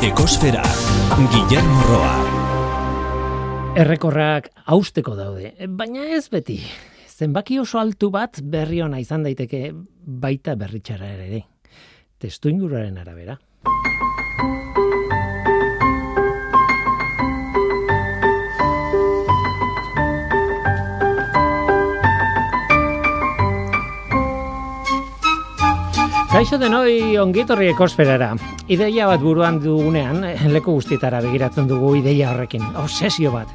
Ekosfera, Guillermo Roa. Errekorrak hausteko daude, baina ez beti. Zenbaki oso altu bat berri ona izan daiteke baita berritxara ere. Testu inguraren arabera. Kaixo denoi ongitorri ekosferara. Ideia bat buruan dugunean, leku guztietara begiratzen dugu ideia horrekin. Obsesio bat.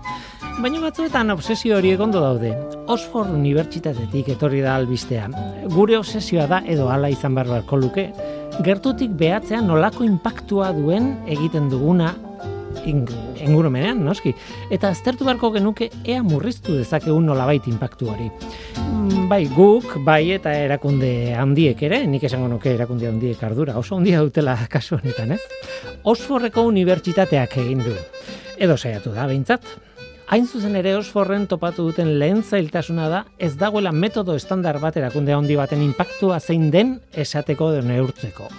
Baina batzuetan obsesio hori egondo daude. Oxford Unibertsitatetik etorri da albistea. Gure obsesioa da edo hala izan barbarko luke. Gertutik behatzean nolako impactua duen egiten duguna ingurumenean, noski. Eta aztertu beharko genuke ea murriztu dezakegun nolabait inpaktu hori. Mm, bai, guk, bai eta erakunde handiek ere, nik esango nuke erakunde handiek ardura, oso handia dutela kasu honetan, ez? Osforreko unibertsitateak egin du. Edo saiatu da, behintzat. Hain zuzen ere Osforren topatu duten lehen zailtasuna da, ez dagoela metodo estandar bat erakunde handi baten inpaktua zein den esateko den neurtzeko.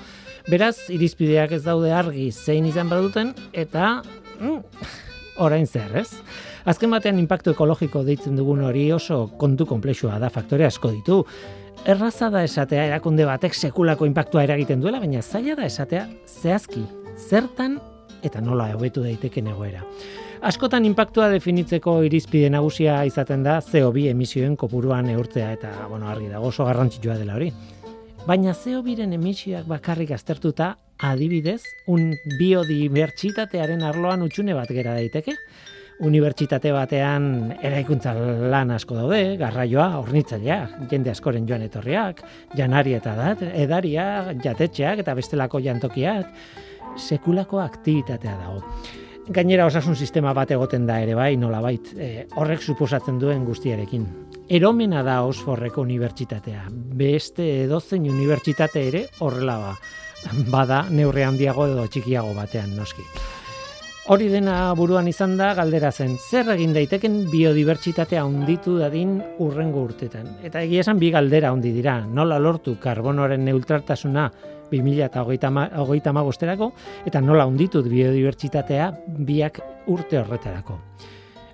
Beraz, irizpideak ez daude argi zein izan baduten, eta mm, orain zer, ez? Azken batean inpaktu ekologiko deitzen dugun hori oso kontu konplexua da, faktore asko ditu. Erraza da esatea erakunde batek sekulako inpaktua eragiten duela, baina zaila da esatea zehazki, zertan eta nola hobetu daiteke egoera. Askotan inpaktua definitzeko irizpide nagusia izaten da CO2 emisioen kopuruan neurtzea eta bueno, argi dago oso garrantzitsua dela hori. Baina zeo biren emisioak bakarrik aztertuta, adibidez, un biodibertsitatearen arloan utxune bat gera daiteke. Unibertsitate batean eraikuntza lan asko daude, garraioa, ornitzailea, jende askoren joan etorriak, janari eta dat, edaria, jatetxeak eta bestelako jantokiak, sekulako aktibitatea dago. Gainera osasun sistema bat egoten da ere bai, nola bait, e, horrek suposatzen duen guztiarekin. Eromena da Osforreko unibertsitatea. Beste edozein unibertsitate ere horrela ba. Bada neurre handiago edo txikiago batean noski. Hori dena buruan izan da galdera zen, zer egin daiteken biodibertsitatea handitu dadin urrengo urtetan. Eta egia esan bi galdera handi dira, nola lortu karbonoaren neutraltasuna 2008 amagosterako, eta nola unditut biodibertsitatea biak urte horretarako.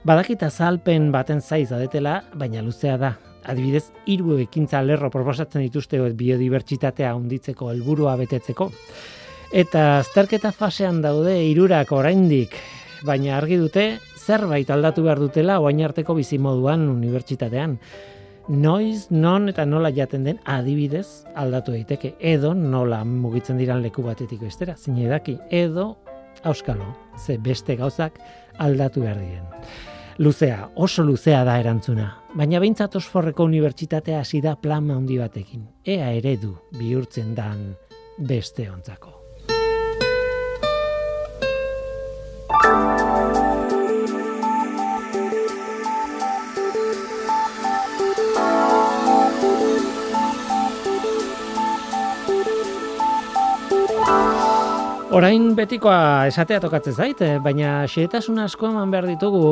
Badakita zalpen baten zaiz adetela, baina luzea da. Adibidez, hiru ekintza lerro proposatzen dituzte biodibertsitatea unditzeko helburua betetzeko. Eta azterketa fasean daude hirurak oraindik, baina argi dute zerbait aldatu behar dutela oain arteko bizimoduan unibertsitatean noiz, non eta nola jaten den adibidez aldatu daiteke edo nola mugitzen diran leku batetik bestera, zine daki, edo auskalo, ze beste gauzak aldatu behar diren. Luzea, oso luzea da erantzuna, baina behintzat osforreko unibertsitatea hasi da plan handi batekin. Ea eredu bihurtzen dan beste ontzako. Orain betikoa esatea tokatzen zait, eh, baina xehetasun asko eman behar ditugu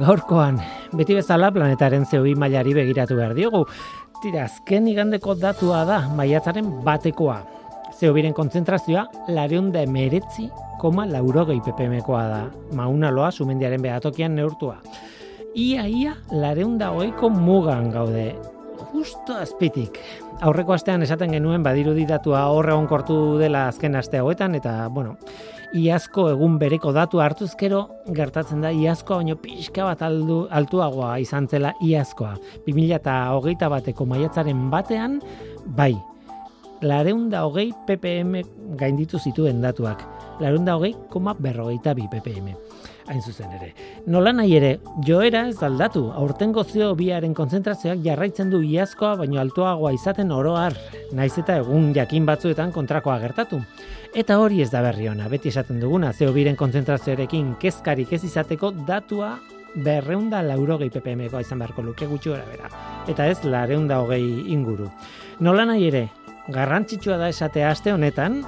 gaurkoan. Beti bezala planetaren zeoi mailari begiratu behar diogu. Tira, azken igandeko datua da, maiatzaren batekoa. Zeobiren kontzentrazioa, lareun da emeretzi, koma laurogei ppmkoa da. Mauna loa, sumendiaren behatokian neurtua. Ia, ia, lareun da oiko mugan gaude justo azpitik. Aurreko astean esaten genuen badirudi datua horre onkortu dela azken aste hauetan eta bueno, iazko egun bereko datu hartuzkero gertatzen da iazkoa baino pixka bat aldu, altuagoa izan zela iazkoa. 2008 bateko maiatzaren batean, bai, lareunda hogei ppm gainditu zituen datuak. Lareunda hogei, koma berrogeita bi ppm hain zuzen ere. Nola nahi ere, joera ez aldatu, aurtengo zio biaren konzentrazioak jarraitzen du iazkoa, baino altuagoa izaten oroar, naiz eta egun jakin batzuetan kontrakoa gertatu. Eta hori ez da berri ona, beti esaten duguna, zeo biren konzentrazioarekin kezkarik ez izateko datua berreunda laurogei ppmkoa izan beharko luke gutxi gara bera. Eta ez lareunda hogei inguru. Nola nahi ere, garrantzitsua da esatea aste honetan,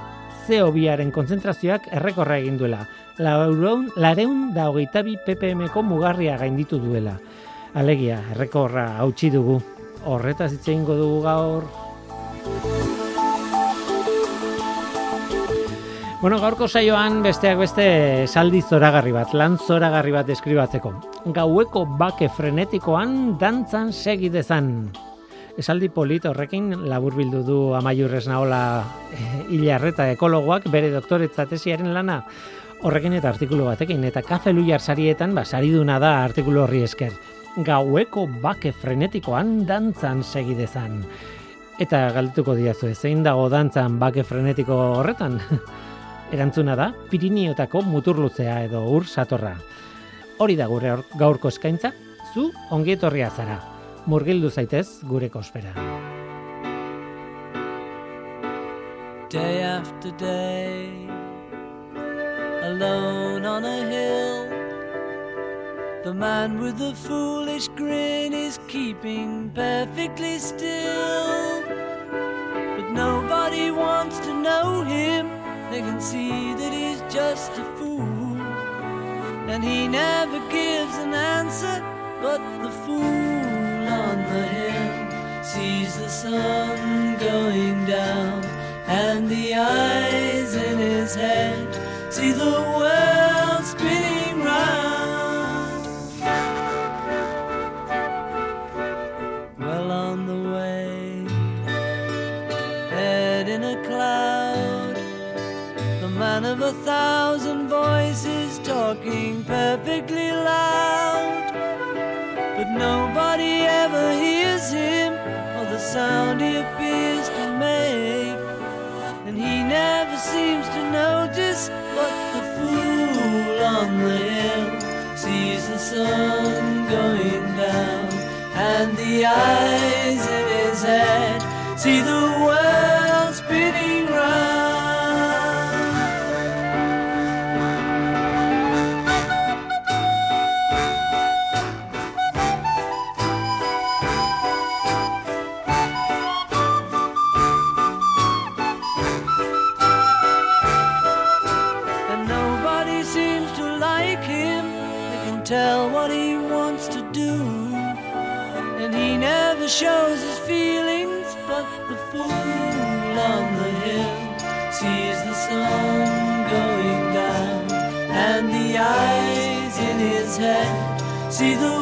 zeo biaren konzentrazioak errekorra egin duela laureun, lareun da hogeita bi ppmko mugarria gainditu duela. Alegia, errekorra hautsi dugu. Horretaz hitze dugu gaur. Bueno, gaurko saioan besteak beste saldi zoragarri bat, lan zoragarri bat eskribatzeko. Gaueko bake frenetikoan dantzan segidezan. Esaldi polit horrekin labur bildu du amaiurrez naola e, ekologoak bere doktoretza tesiaren lana horrekin eta artikulu batekin. Eta kafe luiar sarietan, ba, sariduna da artikulu horri esker. Gaueko bake frenetikoan dantzan segidezan. Eta galtuko diazu, zein dago dantzan bake frenetiko horretan? Erantzuna da, Piriniotako muturlutzea edo ur satorra. Hori da gure gaurko eskaintza, zu ongietorria zara. Murgildu zaitez gure kospera. Day after day Alone on a hill. The man with the foolish grin is keeping perfectly still. But nobody wants to know him. They can see that he's just a fool. And he never gives an answer, but the fool on the hill sees the sun going down, and the eyes in his head see the world spinning round. Well on the way, head in a cloud the man of a thousand voices talking perfectly loud. But nobody ever hears him or the sound he appears never seems to notice but the fool on the hill sees the sun going down. And the eyes in his head see the world spinning see the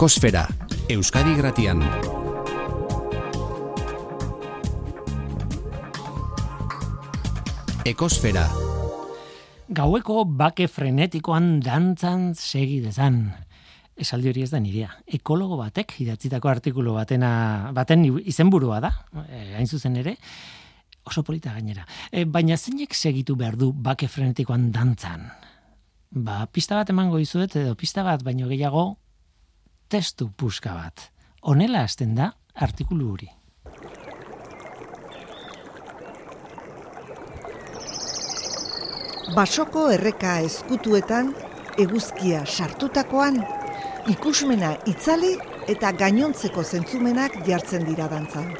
Ekosfera, Euskadi Gratian. Ekosfera. Gaueko bake frenetikoan dantzan segi dezan. Esaldi hori ez da nirea. Ekologo batek idatzitako artikulu batena, baten izenburua da, e, hain zuzen ere, oso polita gainera. E, baina zeinek segitu behar du bake frenetikoan dantzan? Ba, pista bat emango izuet, edo pista bat, baino gehiago, testu puska bat. Honela hasten da artikulu hori. Basoko erreka ezkutuetan eguzkia sartutakoan ikusmena itzali eta gainontzeko zentzumenak jartzen dira dantzan.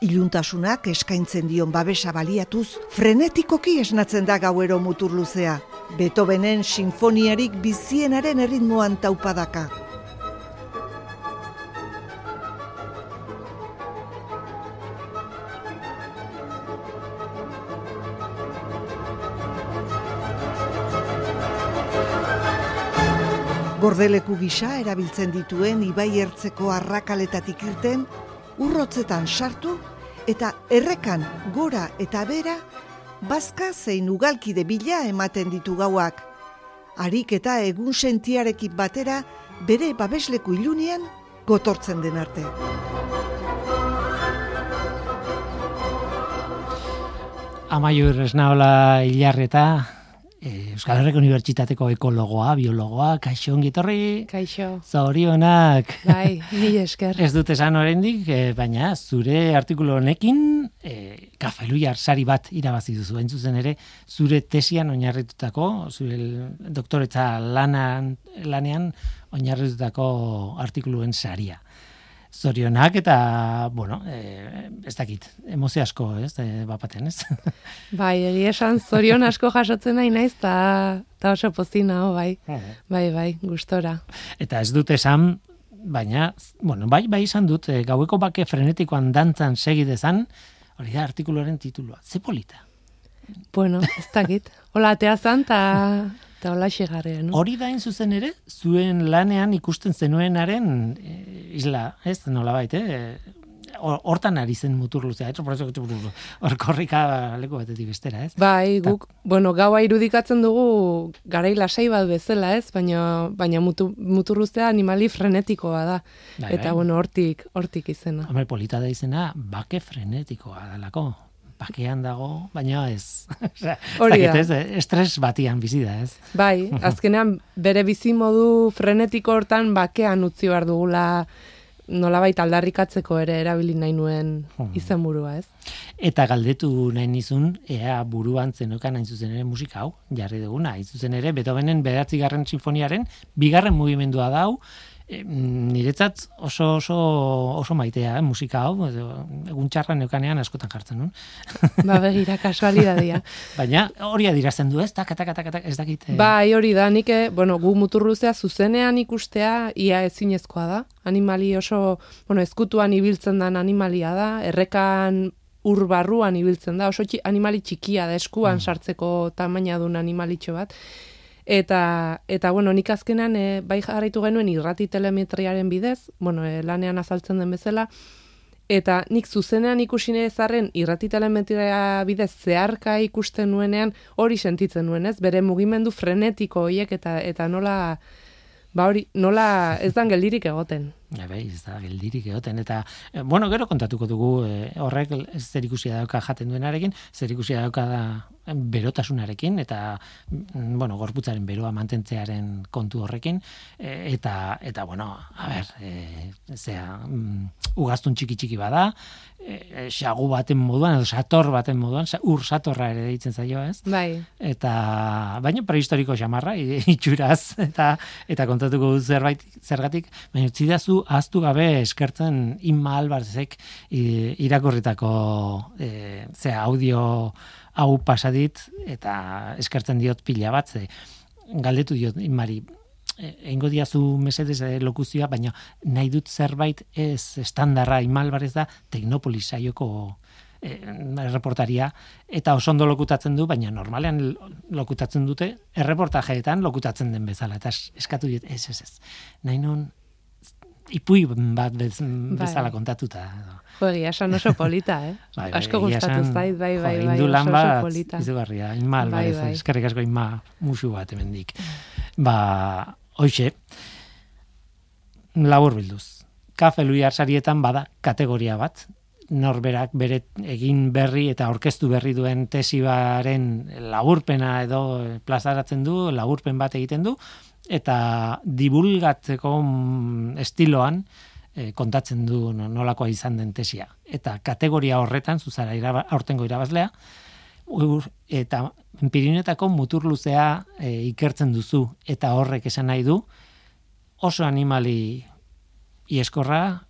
Iluntasunak eskaintzen dion babesa baliatuz, frenetikoki esnatzen da gauero mutur luzea. Beethovenen sinfoniarik bizienaren erritmoan taupadaka. Gordeleku gisa erabiltzen dituen ibai ertzeko arrakaletatik irten, urrotzetan sartu eta errekan gora eta bera, bazka zein ugalkide bila ematen ditu gauak. Harik eta egun sentiarekin batera bere babesleku ilunian gotortzen den arte. Amaiur esnaola hilarreta, eh, Euskal Herriko Unibertsitateko ekologoa, biologoa, kaixo ongitorri, Kaixo. zorionak. Bai, ni esker. Ez dut esan oraindik, eh, baina zure artikulu honekin eh, kafeluiar sari bat irabazi duzu. Hain zuzen ere, zure tesian oinarritutako, zure doktoretza lanan, lanean oinarritutako artikuluen saria. Zorionak eta, bueno, eh, ez dakit, emozio asko, ez, eh, bapaten, ez? Bai, egia esan zorion asko jasotzen nahi naiz, ta, ta oso pozina, oh, bai. Bai, bai, gustora. Eta ez dut esan, baina, bueno, bai, bai izan dut, eh, gaueko bake frenetikoan dantzan segi dezan, hori da artikuluaren titulua, ze polita. Bueno, ez dakit. Hola, atea zan, ta, ta hola xegarrea, no? Hori da zuzen ere, zuen lanean ikusten zenuenaren e, isla, ez, nola baita, eh? Hor- Hortan ari zen mutur luzea, hor korrika leku batetik bestera, ez? Bai, guk, bueno, gaua irudikatzen dugu garai lasai bat bezala, ez? Baina, baina mutu, muturruztea animali frenetikoa da. Bai, Eta, bai. bueno, hortik, hortik izena. Hombre, polita da izena, bake frenetikoa dalako. Bakean dago, baina ez. Hori da. ez, estres batian bizi da, ez? Bai, azkenean bere bizi modu frenetiko hortan bakean utzi behar dugula nolabait aldarrikatzeko ere erabili nahi nuen Hmm. izenburua, ez? Eta galdetu nahi nizun, ea buruan zenokan hain zuzen ere musika hau, jarri duguna, hain zuzen ere, Beethovenen behatzigarren sinfoniaren, bigarren mugimendua da hau, niretzat oso oso oso maitea eh, musika hau, edo, egun txarra neukanean askotan jartzen nun. Ba, begira, kasualidadia. Baina hori adirazten du, ez? Tak, tak, tak, tak, ez dakit. eh, Bai, hori da, nik, eh, bueno, gu muturruzea zuzenean ikustea ia ezinezkoa da. Animali oso, bueno, ezkutuan ibiltzen den animalia da, errekan ur barruan ibiltzen da, oso animali txikia da, eskuan sartzeko tamaina duen animalitxo bat. Eta, eta bueno, nik azkenan e, bai jarraitu genuen irrati telemetriaren bidez, bueno, e, lanean azaltzen den bezala, eta nik zuzenean ikusi ezarren irrati telemetria bidez zeharka ikusten nuenean hori sentitzen nuen, ez? Bere mugimendu frenetiko hoiek eta eta nola ba hori nola ez dan geldirik egoten. Ja, bai, ez da geldirik egoten eta eh, bueno, gero kontatuko dugu eh, horrek zer ikusia dauka jaten duenarekin, zer ikusia dauka da eh, berotasunarekin eta mm, bueno, gorputzaren beroa mantentzearen kontu horrekin eh, eta eta bueno, a ber, eh, zea, mm, ugaztun txiki txiki bada, eh, xagu baten moduan edo sator baten moduan, ur satorra ere deitzen zaio, ez? Bai. eta baina prehistoriko xamarra itxuraz eta eta kontatuko dut zerbait zergatik baina utzidazu ahaztu gabe eskertzen Inma Albarzek irakurritako e, zea audio hau pasadit eta eskertzen diot pila bat ze galdetu diot Inmari e, eingo diazu mesedez eh, lokuzioa, baina nahi dut zerbait ez estandarra Imalbarez da Teknopolis saioko e, erreportaria eta oso ondo lokutatzen du, baina normalean lo- lokutatzen dute erreportajeetan lokutatzen den bezala eta es- eskatu diet ez ez ez. Nahi nun ipui bat bez, bezala kontatuta. Jo, egia esan oso polita, eh? Bai, bai, asko gustatu zait, bai, jo, bai, bai, oso, lan bat polita. izugarria, inma Bai, bai. eskerrik asko inma musu bat hemendik. Ba, hoxe, labur bilduz. Kafe Luiar sarietan bada kategoria bat, norberak bere egin berri eta aurkeztu berri duen tesibaren laburpena edo plazaratzen du, laburpen bat egiten du, eta divulgatzeko mm, estiloan eh, kontatzen du no- nolakoa izan den tesia. Eta kategoria horretan, zuzara iraba, aurtengo irabazlea, ur, eta Pirinetako mutur luzea e, ikertzen duzu eta horrek esan nahi du oso animali ieskorra,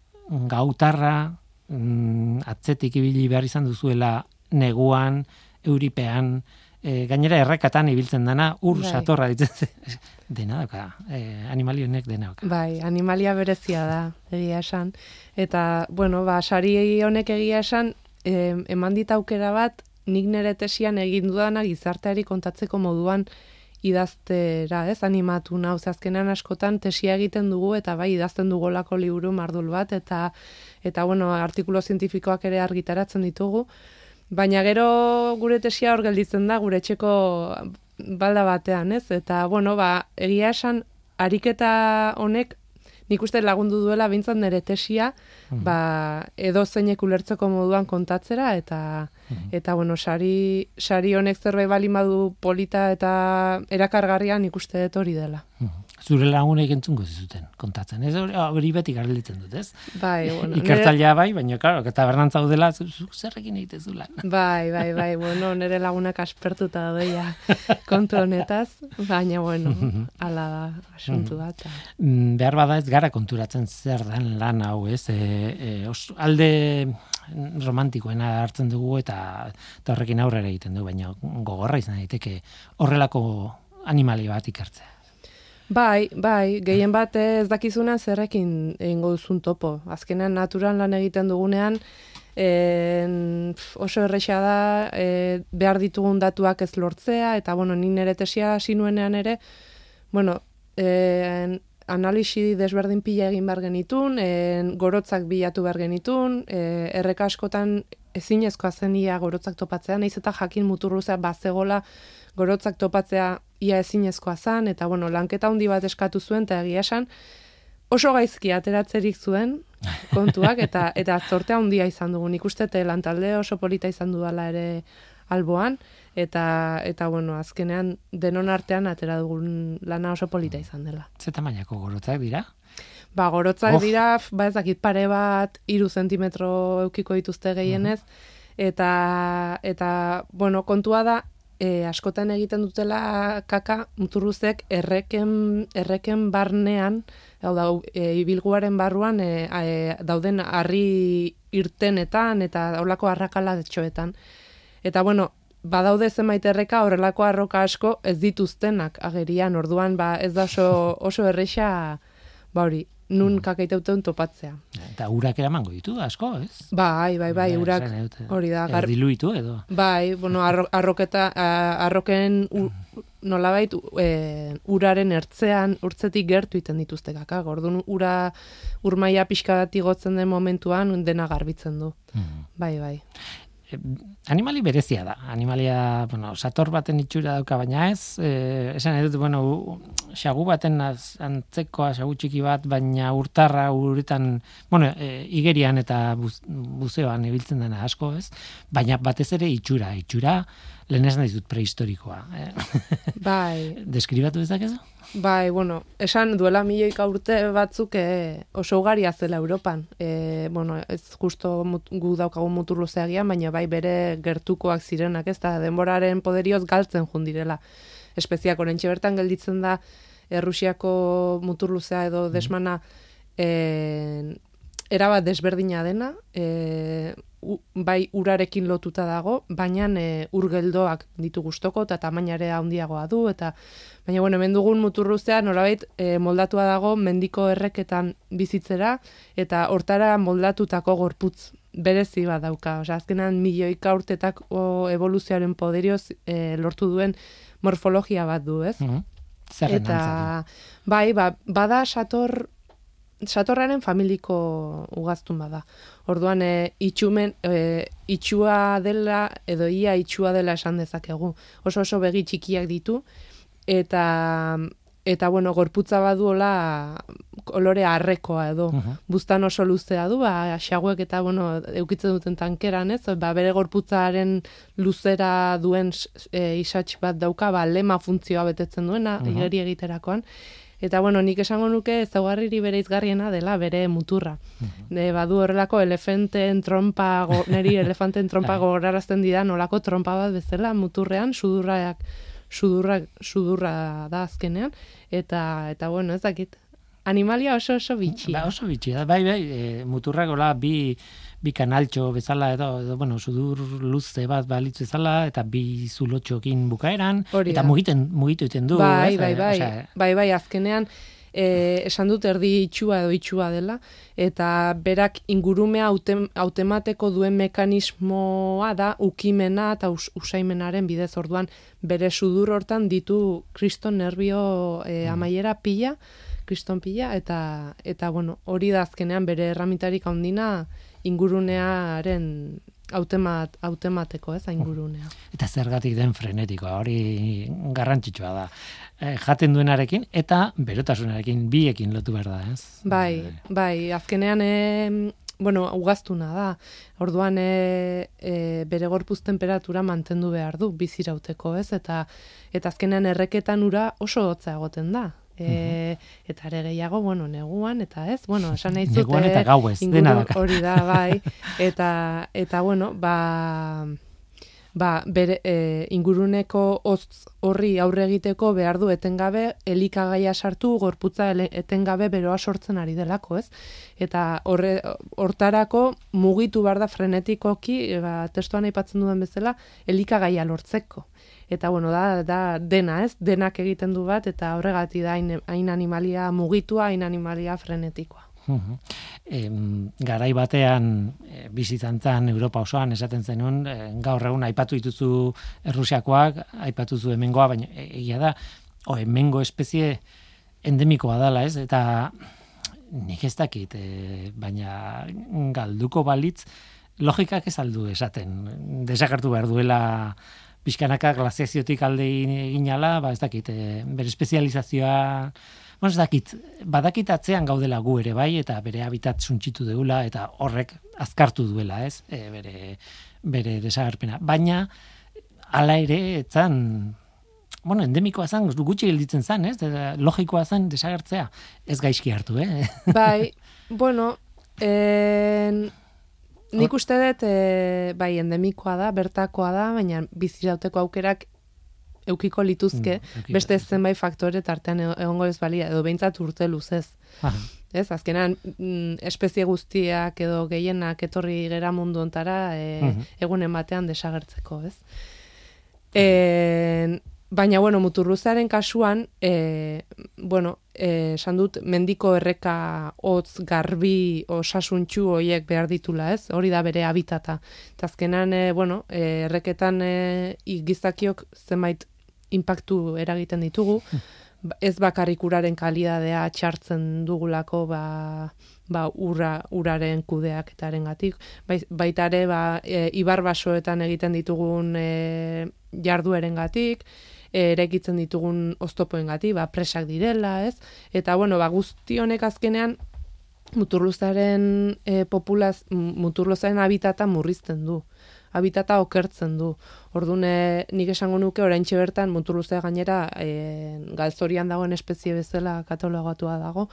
gautarra, mm, atzetik ibili behar izan duzuela neguan, euripean, e, gainera errekatan ibiltzen dana, ur Bai. satorra ditzen dena dauka, e, animali honek dena dauka. Bai, animalia berezia da, egia esan. Eta, bueno, ba, sari honek egia esan, em, eman dit aukera bat, nik nire tesian egin dudana gizarteari kontatzeko moduan idaztera, ez, animatu nau, ze azkenean askotan tesia egiten dugu eta bai idazten dugolako liburu mardul bat eta eta bueno, artikulu zientifikoak ere argitaratzen ditugu. Baina gero gure tesia hor gelditzen da gure etxeko balda batean, ez? Eta bueno, ba, egia esan ariketa honek nik uste lagundu duela bintzat nire tesia, mhm. ba, edo zeinek ulertzeko moduan kontatzera, eta, mhm. eta bueno, sari, sari honek zerbait bali madu polita eta erakargarria nik uste dut hori dela. Mhm zure lagunek entzungo zuten kontatzen. Ez hori beti garelitzen dut, ez? Bai, bueno. Ikertzailea bai, baina claro, eta bernantza udela zerrekin egitezu lan. Bai, bai, bai, bueno, nere lagunak aspertuta doia kontu honetaz, baina bueno, ala da asuntu bat. Mm, behar bada ez gara konturatzen zer den lan hau, ez? E, e, os, alde romantikoena hartzen dugu eta, eta horrekin aurrera egiten du, baina gogorra izan daiteke horrelako animali bat ikertzea. Bai, bai, gehien bat ez dakizuna zerrekin egingo duzun topo. Azkenean naturan lan egiten dugunean, en, oso erresa da e, behar ditugun datuak ez lortzea, eta bueno, nire ere tesia sinuenean ere, bueno, en, analisi desberdin pila egin behar genitun, en, gorotzak bilatu behar genitun, e, erreka askotan ezinezkoa zenia gorotzak topatzea, nahiz eta jakin muturruzea bazegola gorotzak topatzea ia ezinezkoa zan, eta bueno, lanketa handi bat eskatu zuen, eta egia esan, oso gaizki ateratzerik zuen kontuak, eta eta zortea handia izan dugu. Nik uste lantalde oso polita izan dudala ere alboan, eta, eta bueno, azkenean denon artean atera dugun lana oso polita izan dela. Zeta mainako gorotzak dira? Ba, gorotzak dira, ba ez dakit pare bat, iru zentimetro eukiko dituzte gehienez, eta, eta, bueno, kontua da, e, askotan egiten dutela kaka muturruzek erreken, erreken barnean, hau da, e, ibilguaren barruan e, e, dauden harri irtenetan eta daulako arrakala detxoetan. Eta bueno, badaude zenbait erreka horrelako arroka asko ez dituztenak agerian, orduan ba, ez da oso, oso erresa ba hori, nun mm. kakaiteuten topatzea. Eta urak eramango ditu asko, ez? Bai, bai, bai, urak hori da. Gar... Diluitu edo? Bai, bueno, arroketa, arroken u, nolabait e, uraren ertzean, urtzetik gertu iten dituzte kaka. Gordun ura urmaia pixka igotzen den momentuan dena garbitzen du. Mm. Bai, bai animali berezia da. Animalia, bueno, sator baten itxura dauka baina ez, eh, esan edut, bueno, xagu baten az, antzekoa, xagu txiki bat, baina urtarra uretan, bueno, e, igerian eta buz, buzeoan ibiltzen dena asko ez, baina batez ere itxura, itxura, lehen ez nahi dut prehistorikoa. Eh? Bai. Deskribatu ez dakezu? Bai, bueno, esan duela milioika urte batzuk e, oso ugaria zela Europan. E, bueno, ez justo mut, gu daukagu mutur luzeagian, baina bai bere gertukoak zirenak, ez da, denboraren poderioz galtzen jundirela. Espeziak orentxe bertan gelditzen da Errusiako mutur luzea edo mm. desmana e, erabat desberdina dena, e, bai urarekin lotuta dago, baina e, urgeldoak ditu gustoko eta tamainare handiagoa du eta baina bueno, hemen dugun muturruzea norabait e, moldatua dago mendiko erreketan bizitzera eta hortara moldatutako gorputz berezi bat dauka. Osea, azkenan milioika urtetako evoluzioaren poderioz e, lortu duen morfologia bat du, ez? Mm Eta bai, ba, bada sator satorraren familiko ugaztun bada. Orduan, e, itxumen, e, itxua dela, edo ia itxua dela esan dezakegu. Oso oso begi txikiak ditu, eta, eta bueno, gorputza baduola kolore arrekoa edo. Uh Buztan oso luzea du, ba, xaguek eta, bueno, eukitzen duten tankeran, ez? Ba, bere gorputzaren luzera duen e, isatx bat dauka, ba, lema funtzioa betetzen duena, uh igeri egiterakoan. Eta bueno, nik esango nuke ezaugarriri bere izgarriena dela bere muturra. De, badu horrelako elefanten trompa, go, neri elefanten trompa gogorarazten dida nolako trompa bat bezala muturrean, sudurrak, sudurra, sudurra da azkenean. Eta, eta bueno, ez dakit. Animalia oso oso bitxia. Ba, oso bitxia. Bai, bai, e, muturrak gola bi bi kanaltxo bezala edo, edo bueno, sudur luze bat balitzu bezala eta bi zulotxokin bukaeran eta mugiten mugitu egiten du, bai, bai, bai, bai, bai, bai, azkenean e, esan dut erdi itxua edo itxua dela, eta berak ingurumea autem, autemateko duen mekanismoa da ukimena eta us, usaimenaren bidez. Orduan bere sudur hortan ditu kriston nervio e, amaiera pila, kriston pila, eta, eta bueno, hori da azkenean bere erramitarik handina ingurunearen autemat, autemateko, ez, ingurunea. Eta zergatik den frenetikoa, hori garrantzitsua da. E, jaten duenarekin eta berotasunarekin biekin lotu behar da, ez? Bai, bai, azkenean e, bueno, ugaztuna da. Orduan e, e, bere gorpuz temperatura mantendu behar du bizirauteko, ez? Eta eta azkenean erreketan ura oso hotza egoten da. E, eta ere gehiago, bueno, neguan, eta ez, bueno, esan nahi zute. neguan eta gau dena daka. Hori da, bai, eta, eta bueno, ba, ba bere, e, inguruneko hotz horri aurre egiteko behar du etengabe elikagaia sartu gorputza etengabe beroa sortzen ari delako, ez? Eta horre, hortarako mugitu behar da frenetikoki, ba, testuan aipatzen duen bezala, elikagaia lortzeko eta bueno, da, da dena, ez? Denak egiten du bat eta horregati da hain, animalia mugitua, hain animalia frenetikoa. Em, garai batean e, bizitzantzan Europa osoan esaten zenun e, gaur egun aipatu dituzu Errusiakoak, aipatu zu hemengoa, baina e, egia da, o hemengo espezie endemikoa dala, ez? Eta nik ez dakit, e, baina galduko balitz logikak ez aldu esaten. Desagertu behar duela pixkanaka glaziaziotik alde eginala, ba ez dakit, e, bere espezializazioa, bueno, ez dakit, badakit atzean gaudela gu ere bai, eta bere habitat suntxitu deula, eta horrek azkartu duela, ez, e, bere, bere desagarpena. Baina, hala ere, etzan, bueno, endemikoa zan, gutxi gelditzen zan, ez, logikoa zan desagertzea, ez gaizki hartu, eh? Bai, bueno, en, Nik uste dut, e, bai, endemikoa da, bertakoa da, baina bizirauteko aukerak eukiko lituzke, mm, beste zenbait faktore tartean e, egongo ez balia, edo behintzat urte luzez. Ez, azkenan, mm, espezie guztiak edo gehienak etorri gera mundu ontara e, mhm. egunen batean desagertzeko, ez? E, Baina, bueno, muturruzaren kasuan, e, bueno, eh, esan dut, mendiko erreka hotz garbi osasuntxu hoiek behar ditula, ez? Hori da bere habitata. Eta azkenan, e, bueno, e, erreketan e, gizakiok zenbait impactu eragiten ditugu, ez bakarrik uraren kalidadea txartzen dugulako, ba, ba ura, uraren kudeak etaren gatik. Bai, baita ere, ba, e, ibar basoetan egiten ditugun e, jardueren gatik, erekitzen ditugun oztopoengati, ba presak direla, ez? Eta bueno, ba guzti honek azkenean muturluzaren e, populaz muturluzaren habitata murrizten du. Habitata okertzen du. Orduan e, nik esango nuke oraintxe bertan muturluzea gainera e, galzorian dagoen espezie bezala katalogatua dago.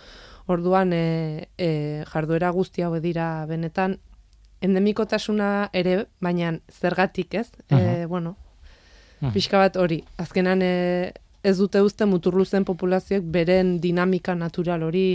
Orduan e, e, jarduera guzti hau dira benetan endemikotasuna ere, baina zergatik, ez? Uh bueno, Hmm. Pixka bat hori, azkenan e, ez dute uste muturluzen populazioek beren dinamika natural hori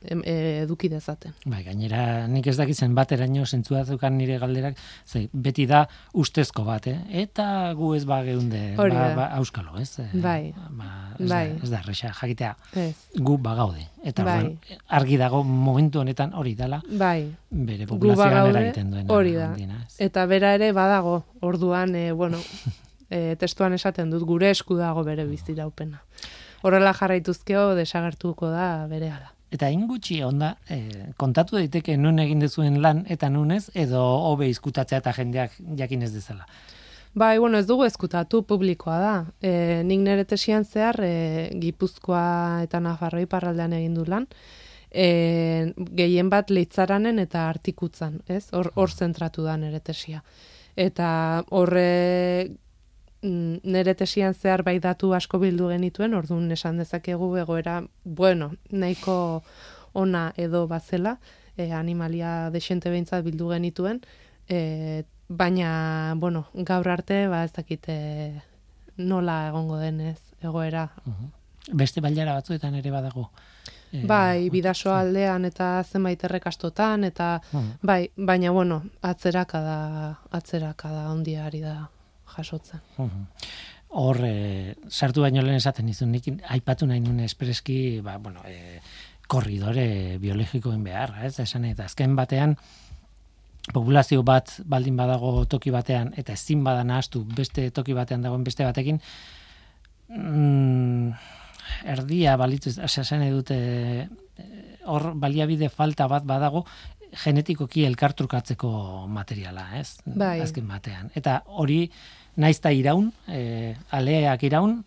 e, eduki dezaten. Bai, gainera nik ez dakitzen bateraino zentzuazukan nire galderak, ze, beti da ustezko bat, eh? eta gu ez ba geunde, ba, ba, auskalo, ez? Eh, bai, ba, ez, bai. Da, ez da, resa, jakitea, ez. gu bagaude. Eta bai. argi dago momentu honetan hori dela, bai. bere populazioan eragiten duen. Hori da, eta bera ere badago, orduan, e, bueno, e, testuan esaten dut gure esku dago bere biziraupena. Horrela jarraituzkeo desagertuko da bere ala. Eta ingutxi onda, e, kontatu daiteke nun egin dezuen lan eta nunez, edo hobe izkutatzea eta jendeak jakin ez dezala. Bai, bueno, ez dugu ezkutatu publikoa da. E, nik nire tesian zehar, e, Gipuzkoa eta Nafarroi parraldean egin du lan, e, gehien bat leitzaranen eta artikutzan, ez? Hor, hor zentratu da nire tesia. Eta horre Mm, nere tesian zehar bai datu asko bildu genituen, orduan esan dezakegu egoera, bueno, nahiko ona edo bazela, e, animalia desente behintzat bildu genituen, e, baina, bueno, gaur arte, ba ez dakite nola egongo denez egoera. Beste bailara batzuetan ere badago. E, bai, bidaso aldean eta zenbait errekastotan, eta bai, baina, bueno, atzeraka da, atzeraka da ondiari da jasotzen. hor e, sartu baino lehen esaten izun nik aipatu nahi nuen espreski ba, bueno, e, korridore biologikoen behar, ez? Esan eta azken batean populazio bat baldin badago toki batean eta ezin bada nahastu beste toki batean dagoen beste batekin mm, erdia balitz esan dute hor baliabide falta bat badago genetikoki elkartrukatzeko materiala, ez? Bai. Azken batean. Eta hori naizta iraun, e, aleak iraun,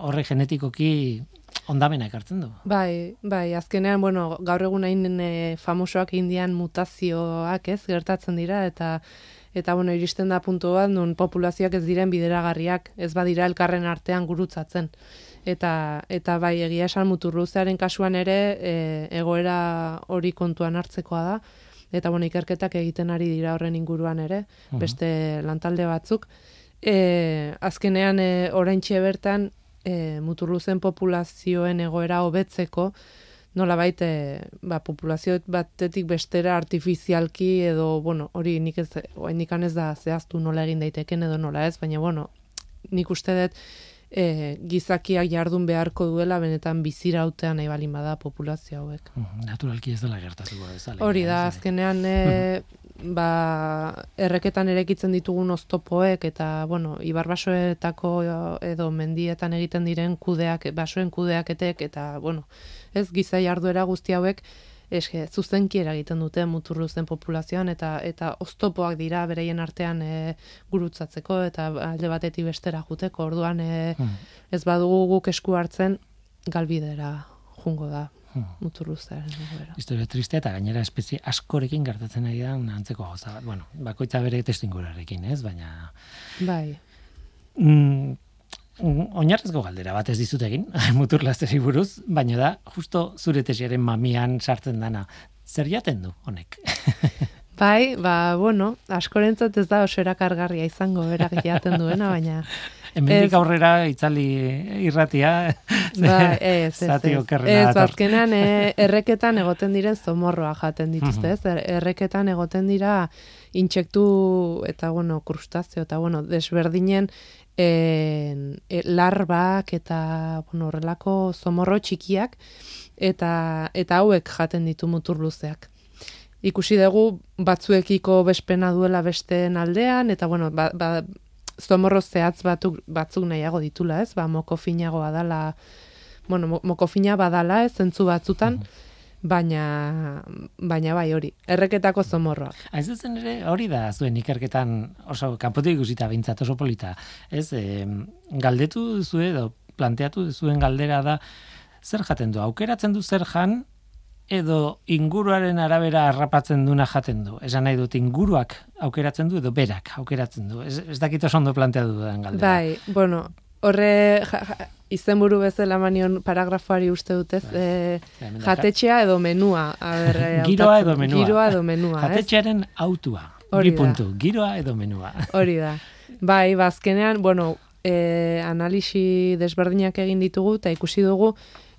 horre genetikoki ondamena ekartzen du. Bai, bai, azkenean, bueno, gaur egun hain e, famosoak indian mutazioak, ez, gertatzen dira, eta eta bueno, iristen da puntu bat, nun populazioak ez diren bideragarriak, ez badira elkarren artean gurutzatzen. Eta, eta bai, egia esan muturruzearen kasuan ere, e, egoera hori kontuan hartzekoa da, eta bueno, ikerketak egiten ari dira horren inguruan ere, mhm. beste lantalde batzuk. E, azkenean, e, oraintxe bertan, e, muturruzen populazioen egoera hobetzeko, nola baite, ba, populazio batetik bestera artifizialki edo, bueno, hori nik ez, ez da zehaztu nola egin daiteken edo nola ez, baina, bueno, nik uste dut, e, gizakiak jardun beharko duela benetan bizirautean nahi balin bada populazio hauek. Naturalki ez dela gertatuko ez. Hori da, azkenean e, ba, erreketan erekitzen ditugun oztopoek eta, bueno, ibarbasoetako edo mendietan egiten diren kudeak, basoen kudeaketek eta, bueno, ez giza jarduera guzti hauek, eske zuzenki eragiten dute muturruzen populazioan eta eta oztopoak dira bereien artean e, gurutzatzeko eta alde batetik bestera juteko. Orduan e, hmm. ez badugu guk esku hartzen galbidera jungo da hmm. muturruzaren Historia triste eta gainera espezie askorekin gertatzen ari da una antzeko gauza. Bueno, bakoitza bere testingurarekin, ez? Baina Bai. Mm, oinarrezko galdera bat ez dizut egin, mutur lazeri buruz, baina da, justo zure tesiaren mamian sartzen dana. Zer jaten du, honek? bai, ba, bueno, askorentzat ez da oso erakargarria izango berak jaten duena, baina... Hemendik aurrera itzali irratia. Ba, ez, ez, ez. Ez, bazkenan, e, erreketan egoten diren zomorroa jaten dituzte, ez? Er, erreketan egoten dira intsektu eta, bueno, krustazio eta, bueno, desberdinen e, larbak eta bueno, horrelako zomorro txikiak eta eta hauek jaten ditu muturluzeak. Ikusi dugu batzuekiko bespena duela besteen aldean eta bueno, ba, ba, zomorro zehatz batzuk, batzuk nahiago ditula, ez? Ba, moko finagoa dala, bueno, moko fina badala, ez, zentzu batzutan, baina baina bai hori. Erreketako zomorroa ez zen ere hori da zuen ikerketan oso kanpotik ikusita beintzat oso polita. Ez e, galdetu zu edo planteatu zuen galdera da zer jaten du? Aukeratzen du zer jan edo inguruaren arabera harrapatzen duna jaten du? Esan nahi dut inguruak aukeratzen du edo berak aukeratzen du? Ez, ez dakit oso ondo planteatu den galdera. Bai bueno horre izenburu bezala manion paragrafoari uste dutez, e, jatetxea edo menua. A ber, e, giroa edo menua. Giroa edo menua, Jatetxearen autua. Hori puntu, giroa edo menua. Hori da. Bai, bazkenean, bueno, e, analisi desberdinak egin ditugu, eta ikusi dugu,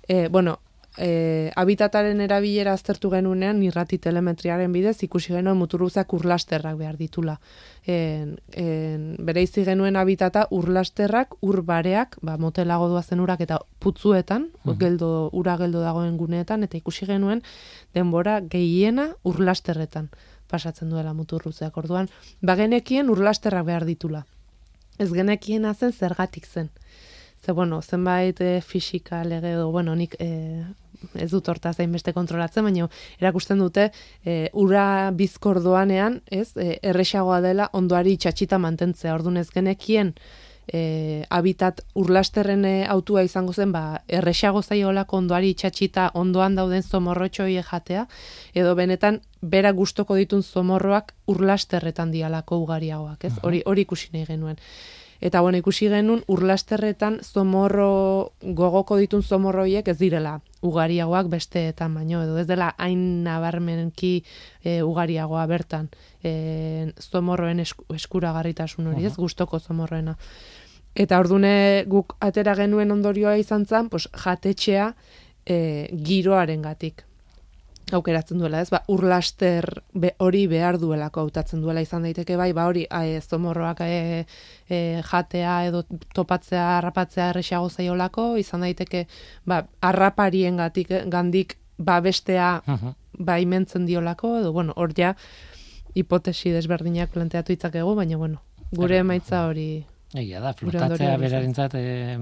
e, bueno, e, habitataren erabilera aztertu genunean irrati telemetriaren bidez ikusi genuen muturruzak urlasterrak behar ditula. En, en, bere izi genuen habitata urlasterrak, urbareak, ba, motelago duazen urak eta putzuetan, mm geldo, ura geldo dagoen guneetan, eta ikusi genuen denbora gehiena urlasterretan pasatzen duela muturruzeak. Orduan, bagenekien urlasterrak behar ditula. Ez genekien zen zergatik zen. Ze, bueno, zenbait e, fisika lege edo, bueno, nik e, ez dut horta zain beste kontrolatzen, baina erakusten dute e, ura bizkordoanean, ez, e, erresagoa dela ondoari txatxita mantentzea, orduan ez genekien e, habitat urlasterren autua izango zen, ba, erresago zaiolako ondoari txatxita ondoan dauden zomorrotxoi jatea, edo benetan bera gustoko ditun zomorroak urlasterretan dialako ugariagoak, ez, hori, hori ikusi nahi genuen. Eta bueno, ikusi genuen urlasterretan zomorro gogoko ditun zomorroiek ez direla ugariagoak besteetan baino edo ez dela hain nabarmenki e, ugariagoa bertan e, zomorroen eskuragarritasun hori, ez gustoko zomorroena. Eta ordune guk atera genuen ondorioa izan zen, pues, jatetxea e, giroaren gatik. Aukeratzen duela, ez? Ba, urlaster be, hori behar duelako hautatzen duela izan daiteke bai, ba hori e, zomorroak e, e, jatea edo topatzea, harrapatzea erresago zaiolako, izan daiteke ba, harraparien gatik, gandik ba bestea Mhm. ba imentzen diolako, edo bueno, hor ja hipotesi desberdinak planteatu itzakegu, baina bueno, gure emaitza hori Egia da, flotatzea berarentzat eh,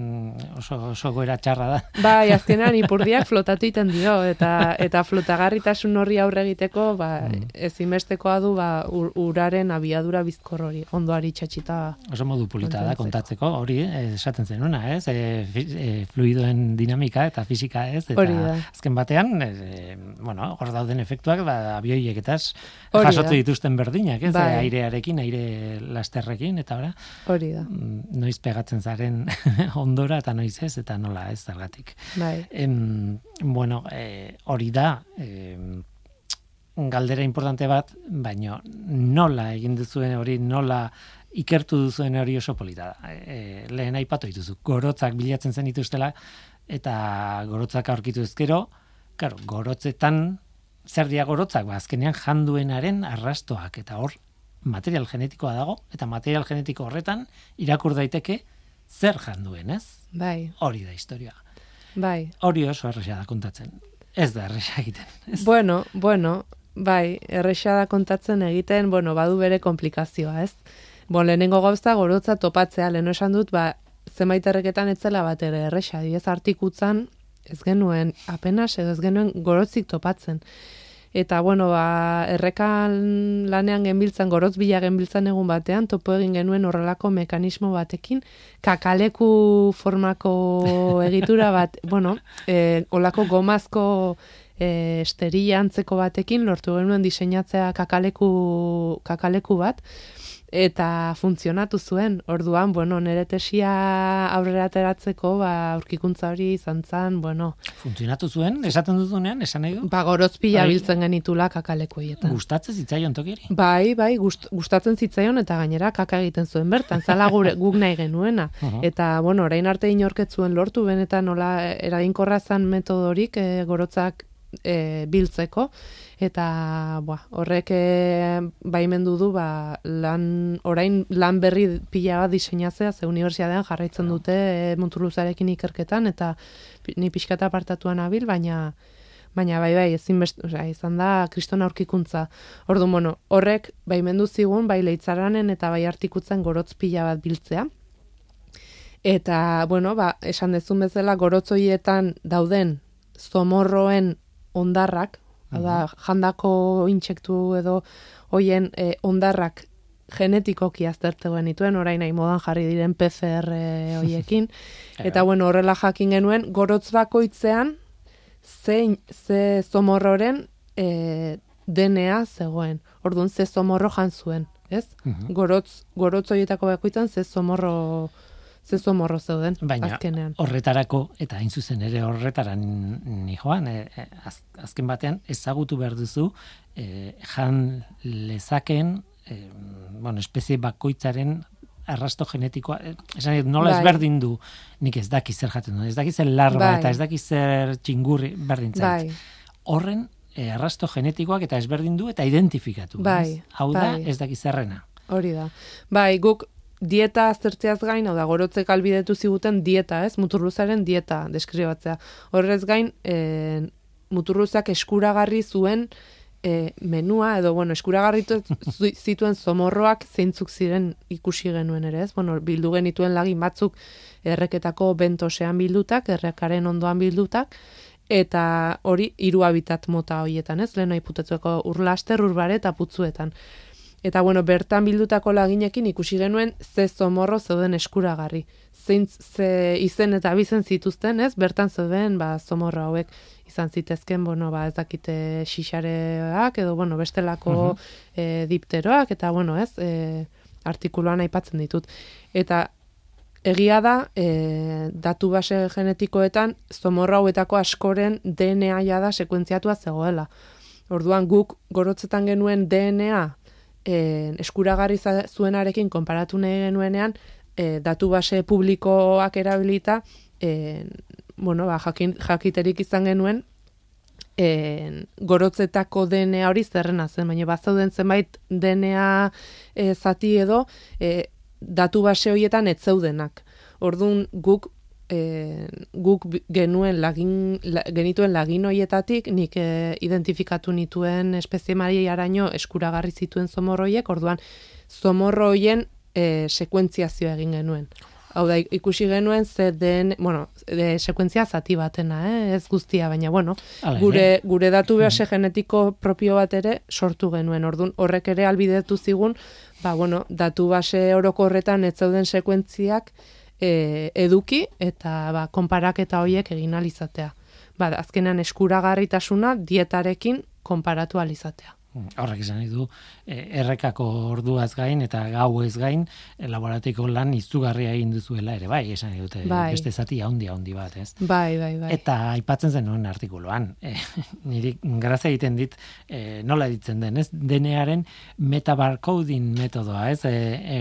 oso, oso goera txarra da. Bai, azkenean ipurdiak flotatu iten dio, eta eta flotagarritasun horri aurre egiteko, ba, Mm. ezinbestekoa du ba, ur- uraren abiadura bizkor hori, ondoari txatxita. Oso modu polita da Kontatzeko. hori, eh, esaten zenuna, ez? E, fi, e, fluidoen dinamika eta fisika, ez? Eta Hori da. azken batean, e, bueno, hor dauden efektuak, ba, abioieketaz Hori jasotu dituzten berdinak, ez? Bai. E, airearekin, aire lasterrekin, eta ora, Hori da, noiz pegatzen zaren ondora eta noiz ez, eta nola ez zergatik. bai. Em, bueno, e, hori da, em, galdera importante bat, baino nola egin duzuen hori, nola ikertu duzuen hori oso polita da. E, lehen aipatu dituzu, gorotzak bilatzen zen dituztela, eta gorotzak aurkitu ezkero, claro, gorotzetan, zer dia gorotzak, ba, azkenean janduenaren arrastoak, eta hor, material genetikoa dago, eta material genetiko horretan, irakur daiteke, zer janduen, ez? Bai, Hori da historia. bai. Hori oso erresa da kontatzen. Ez da erresa egiten. Ez. Bueno, bueno, bai, erresa da kontatzen egiten, bueno, badu bere komplikazioa, ez? Bo, lehenengo gauza gorotza topatzea, leheno esan dut, ba, zenbait erreketan etzela bat ere erresa, ez artikutzan, ez genuen apenas, edo ez genuen gorotzik topatzen. Eta, bueno, ba, errekan lanean genbiltzan, gorotz bila genbiltzan egun batean, topo egin genuen horrelako mekanismo batekin, kakaleku formako egitura bat, bueno, e, olako gomazko e, esterilla antzeko batekin lortu genuen diseinatzea kakaleku, kakaleku bat, eta funtzionatu zuen. Orduan, bueno, nire tesia aurrera ateratzeko, ba, aurkikuntza hori izan zen, bueno, Funtzionatu zuen, esaten duzunean, esan nahi du? ba, gorozpila Bai. biltzen genitula kakalekuietan. Gustatzen zitzaion tokiri. Bai, bai, gust, gustatzen zitzaion eta gainera kaka egiten zuen bertan, zala gure guk nahi genuena. Mhm. Eta, bueno, orain arte inorketzuen lortu, benetan nola eraginkorra zan metodorik e, gorotzak e, biltzeko, eta ba, horrek e, baimendu du ba, lan, orain lan berri pila bat diseinatzea, ze unibertsitatean jarraitzen dute e, Monturluzarekin ikerketan, eta ni pixkata apartatuan abil, baina baina bai bai ezin osea, izan da kriston aurkikuntza. Ordu bueno, horrek baimendu zigun bai leitzaranen eta bai artikutzen gorotz pila bat biltzea. Eta, bueno, ba, esan dezun bezala gorotzoietan dauden zomorroen ondarrak, hau da, jandako intsektu edo hoien eh, ondarrak genetikoki aztertu genituen, orain nahi modan jarri diren PCR hoiekin. eta, bueno, horrela jakin genuen, gorotz bakoitzean, zein, ze zomorroren e, DNA zegoen. Orduan, ze zomorro jan zuen, ez? Mhm. Gorotz, gorotz horietako bakoitzan, ze zomorro, ze zomorro zeuden, Baina azkenean. horretarako, eta hain zuzen ere horretaran ni joan, e, az, azken batean ezagutu behar duzu e, jan lezakeen e, bueno, espezie bakoitzaren arrasto genetikoa, esan dut, nola Bai. ezberdin du, nik ez daki zer jaten du, ez daki zer larba, Bai. eta ez daki zer txingurri berdin zait. Bai, Horren e, arrasto genetikoak eta ezberdin du eta identifikatu. Bai? Hau da, bai. ez daki zerrena. hori da. Bai, guk dieta aztertzeaz gain, hau da, gorotzek albidetu ziguten dieta, ez? Muturruzaren dieta deskribatzea. Horrez gain, e, muturruzak eskuragarri zuen e, menua, edo, bueno, eskuragarri zituen zomorroak zeintzuk ziren ikusi genuen ere, ez? Bueno, bildu genituen lagin batzuk erreketako bentosean bildutak, errekaren ondoan bildutak, eta hori hiru habitat mota hoietan, ez? Lehen aiputatzeko urlaster, urbare eta putzuetan. Eta bueno, bertan bildutako laginekin ikusi genuen ze zomorro zeuden eskuragarri. Zein ze izen eta bizen zituzten, ez? Bertan zeuden ba zomorro hauek izan zitezken, bueno, ba ez dakite xixareak edo bueno, bestelako eh, dipteroak eta bueno, ez? E, artikuluan aipatzen ditut. Eta egia da, e, datu base genetikoetan zomorro hauetako askoren DNA ja da sekuentziatua zegoela. Orduan guk gorotzetan genuen DNA e, eskuragarri zuenarekin konparatu nahi genuenean, e, datu base publikoak erabilita, e, bueno, ba, jakin, jakiterik izan genuen, e, gorotzetako DNA hori zerrena zen, baina bazauden zenbait DNA e, zati edo e, datu base horietan ez zeudenak. Orduan guk e, guk genuen lagin, la, genituen lagin hoietatik nik e, identifikatu nituen espezie araño eskuragarri zituen zomorroiek, orduan zomorro hoien e, sekuentziazioa egin genuen. Hau da, ikusi genuen ze den, bueno, de sekuentzia zati batena, eh? ez guztia, baina bueno, gure, gure datu behase mm. genetiko propio bat ere sortu genuen. Orduan, horrek ere albidetu zigun, ba, bueno, datu base oroko horretan ez zauden sekuentziak e, eduki eta ba, konparaketa horiek egin alizatea. Ba, azkenan eskuragarritasuna dietarekin konparatu alizatea. Horrek izan du e, errekako orduaz gain eta gau ez gain elaboratiko lan izugarria egin duzuela ere bai, esan dute bai. beste zati handi handi bat, ez? Bai, bai, bai. Eta aipatzen zen nuen artikuluan, e, niri grazia egiten dit e, nola ditzen den, ez? Denearen metabarcoding metodoa, ez? E, e,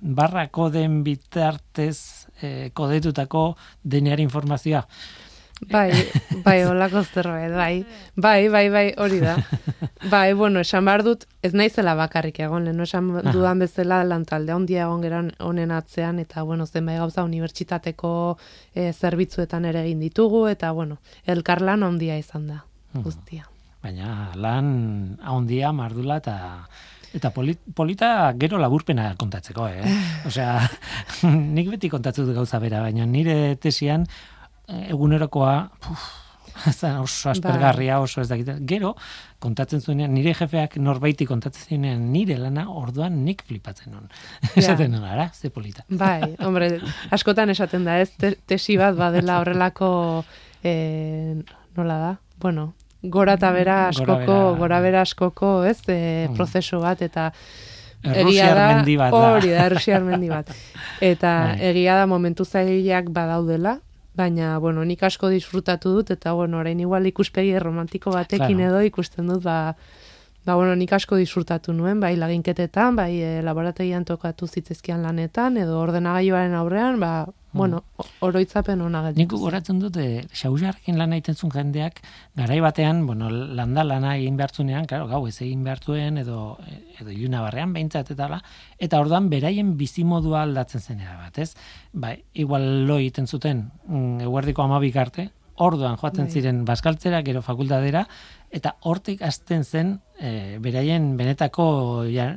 barra koden bitartez e, kodetutako denearen informazioa. Bai, bai, holako zerbait, bai. Bai, bai, bai, hori da. Bai, bueno, esan behar dut, ez naizela bakarrik egon, lehen esan dudan bezala lantalde handia egon geran honen atzean, eta, bueno, zen bai gauza, unibertsitateko e, zerbitzuetan ere egin ditugu, eta, bueno, elkarlan handia izan da, guztia. Baina, lan handia, mardula, eta Eta polita gero laburpena kontatzeko, eh? Osea, nik beti kontatzu gauza bera, baina nire tesian egunerokoa zan oso aspergarria oso ez dakit. Gero, kontatzen zuenean, nire jefeak norbaiti kontatzen zuenean nire lana orduan nik flipatzen non. Esaten non, ara, ze polita. Bai, hombre, askotan esaten da ez, tesi bat badela horrelako, e, nola da, bueno, gora eta bera askoko, gora bera askoko, ez, e, prozesu bat, eta egia da, hori da, errusiar mendi bat. Eta bai. egia da momentu zailak badaudela, baina, bueno, nik asko disfrutatu dut, eta, bueno, orain igual ikuspegi romantiko batekin edo ikusten dut, ba, ba, bueno, nik asko disfrutatu nuen, bai laginketetan, bai e, laborategian tokatu zitzezkian lanetan, edo ordenagailuaren aurrean, ba, Mm. bueno, oroitzapen ona gelditu. Nik goratzen dute, xaujarrekin lan egiten zuen jendeak, garai batean, bueno, landa lana egin behartzunean, claro, gau ez egin behartuen, edo, edo iuna barrean behintzat eta la, eta orduan beraien bizimodua aldatzen zenera bat, ez? Bai, igual lo egiten zuten, mm, eguerdiko amabik arte, orduan joatzen bai. ziren baskaltzera, gero fakultadera, eta hortik hasten zen e, beraien benetako ja,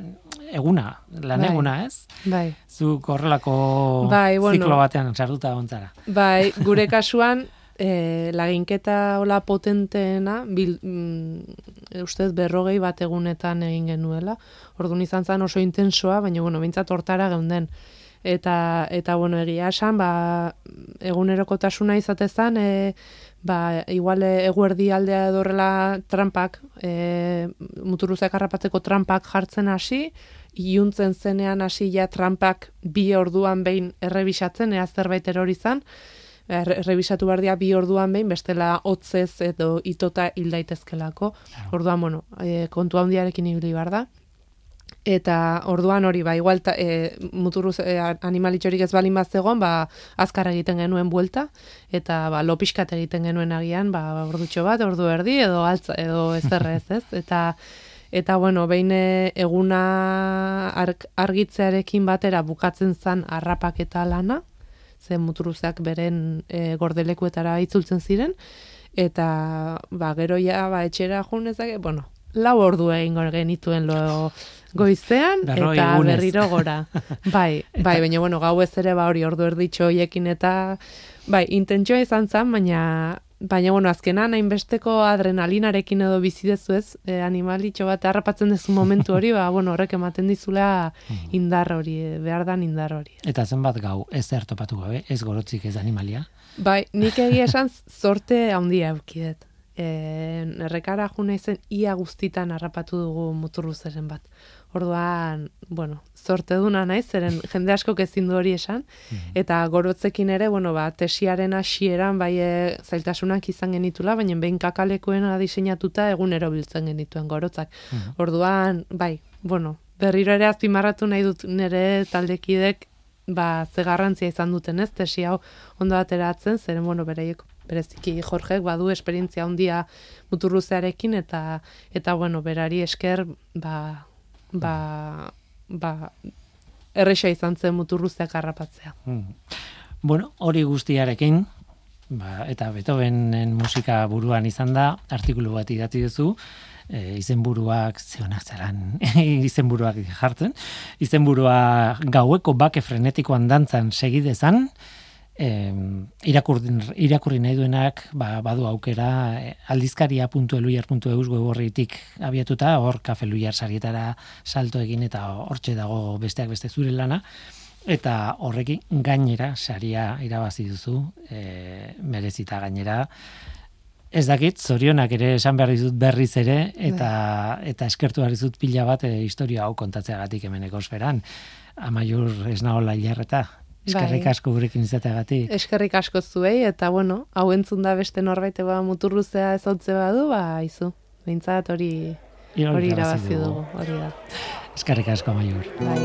eguna, lan bai. eguna, ez? Bai. Zu korrelako bai, bueno, ziklo batean sartuta gontzara. Bai, gure kasuan, e, laginketa hola potenteena, bil, mm, ustez berrogei bat egunetan egin genuela. Orduan izan zen oso intensoa, baina bueno, bintzat hortara geunden. Eta, eta bueno, egia esan, ba, egunerokotasuna izatezan, e, ba, igual eguerdi aldea edorrela trampak, e, muturuzak harrapatzeko trampak jartzen hasi, iuntzen zenean hasi ja trampak bi orduan behin errebisatzen, ea zerbait erori zan, errebisatu bardia bi orduan behin, bestela hotzez edo itota hil daitezkelako. Orduan, bueno, e, kontu handiarekin ibili bar da. Eta orduan hori, ba, igual, ta, e, muturruz e, animalitxorik ez balin bat zegoen, ba, azkar egiten genuen buelta, eta ba, lopiskat egiten genuen agian, ba, ordutxo bat, ordu erdi, edo altza, edo ez ez? Eta, eta bueno, behin eguna argitzearekin batera bukatzen zan harrapak eta lana, ze muturuzak beren e, gordelekuetara itzultzen ziren, eta ba, gero ja, ba, etxera junezak, bueno, lau ordu egin genituen lo goizean eta berriro gora. Bai, bai, baina bueno, gau ez ere ba hori ordu erditxo hoiekin eta bai, intentzioa izan zen, baina baina bueno, azkenan hainbesteko adrenalinarekin edo bizi dezu ez, e, animalitxo bat harrapatzen duzu momentu hori, ba bueno, horrek ematen dizula hmm. indar hori, e, behar dan indar hori. Eta zenbat gau ez topatu gabe, ez gorotzik ez animalia? Bai, nik egia esan zorte handia eukidet e, errekara juna izen ia guztitan harrapatu dugu muturruzeren bat. Orduan, bueno, zorte duna naiz, zeren jende asko ezin du hori esan, mhm. eta gorotzekin ere, bueno, ba, tesiaren hasieran bai e, zailtasunak izan genitula, baina behin kakalekoen diseinatuta egunero biltzen genituen gorotzak. Mhm. Orduan, bai, bueno, berriro ere azpimarratu nahi dut nire taldekidek ba, ze garrantzia izan duten ez, tesi hau ondo ateratzen, zeren, bueno, bereiek bereziki Jorgek badu esperientzia handia muturruzearekin eta eta bueno, berari esker ba ba ba erresa izan zen muturruzeak harrapatzea. Hmm. Bueno, hori guztiarekin, ba, eta Beethovenen musika buruan izan da, artikulu bat idatzi duzu, e, izenburuak zeonak zelan izenburuak jartzen, izenburua gaueko bake frenetikoan dantzan segidezan, e, irakurri, irakurri nahi duenak ba, badu aukera e, aldizkaria.eluiar.eus weborritik abiatuta, hor kafe luiar sarietara salto egin eta hortxe dago besteak beste zure lana, eta horrekin gainera saria irabazi duzu, e, merezita gainera, Ez dakit, zorionak ere esan behar dizut berriz ere, eta, bai. eta eskertu behar dizut pila bat e, historia hau kontatzeagatik hemen ekosferan. Amaiur ez nahola hilarreta. Eskerrik bai. asko gurekin izateagatik. Eskerrik asko zuei, eta bueno, hau entzun da beste norbait ba muturruzea ezautze badu, ba, izu. Bintzat hori hori irabazi dugu. Hori da. Eskerrik asko, Amaiur. Bai,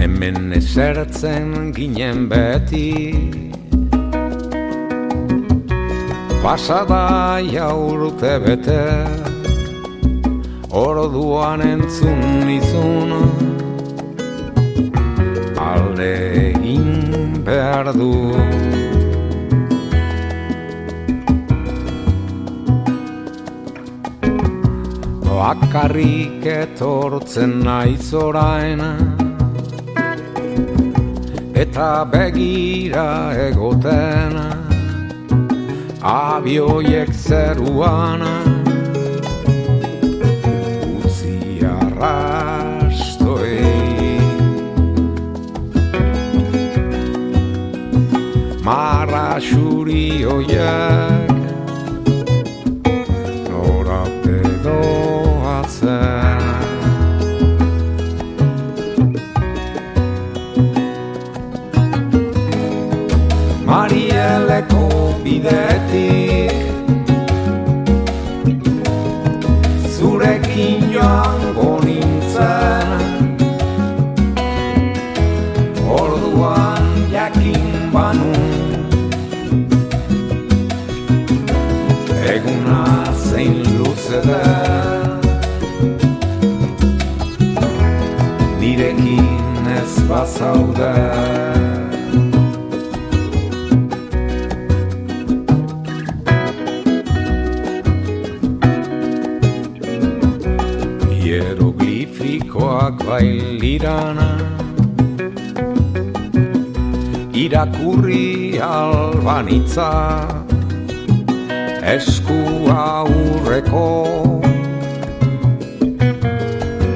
hemen esertzen ginen beti Pasada jaurte bete. Orduan entzun nizun Alde egin behar du. Bakarrik etortzen naiz oraina eta begira egoten abioiek zeruan utzi arrastoi marra xuri oiek bidetik. Zurekin joango nintzen. Orduan jakin banu. Eguna zein luze da. Nirekin ez bazaude bailirana. Irakurri albanitza Esku aurreko.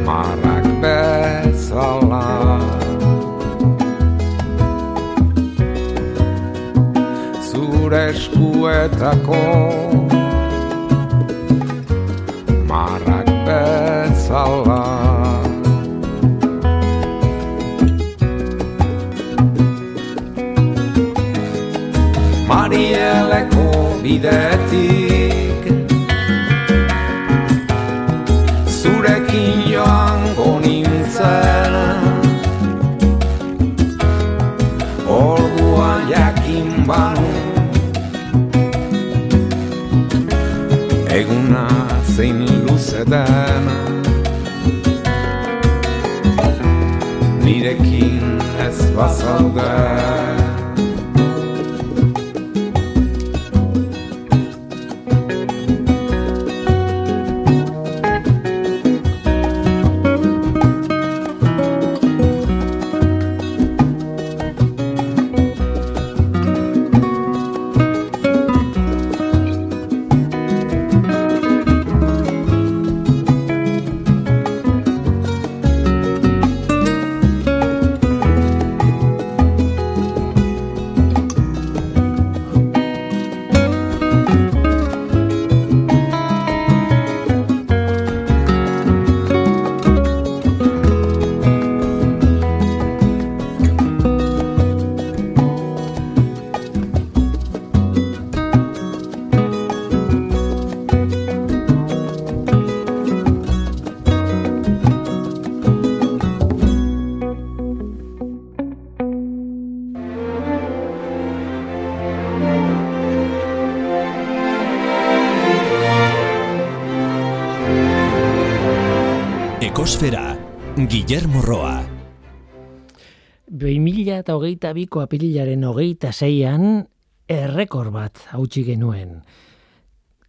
Marrak bezala. Zure eskuetako bidetik. Zurekin joango nintzen. Orduan jakin banu. Eguna zein luze den Nirekin ez bazaude Guillermo Roa. 2022ko apirilaren hogeita zeian errekor bat hautsi genuen.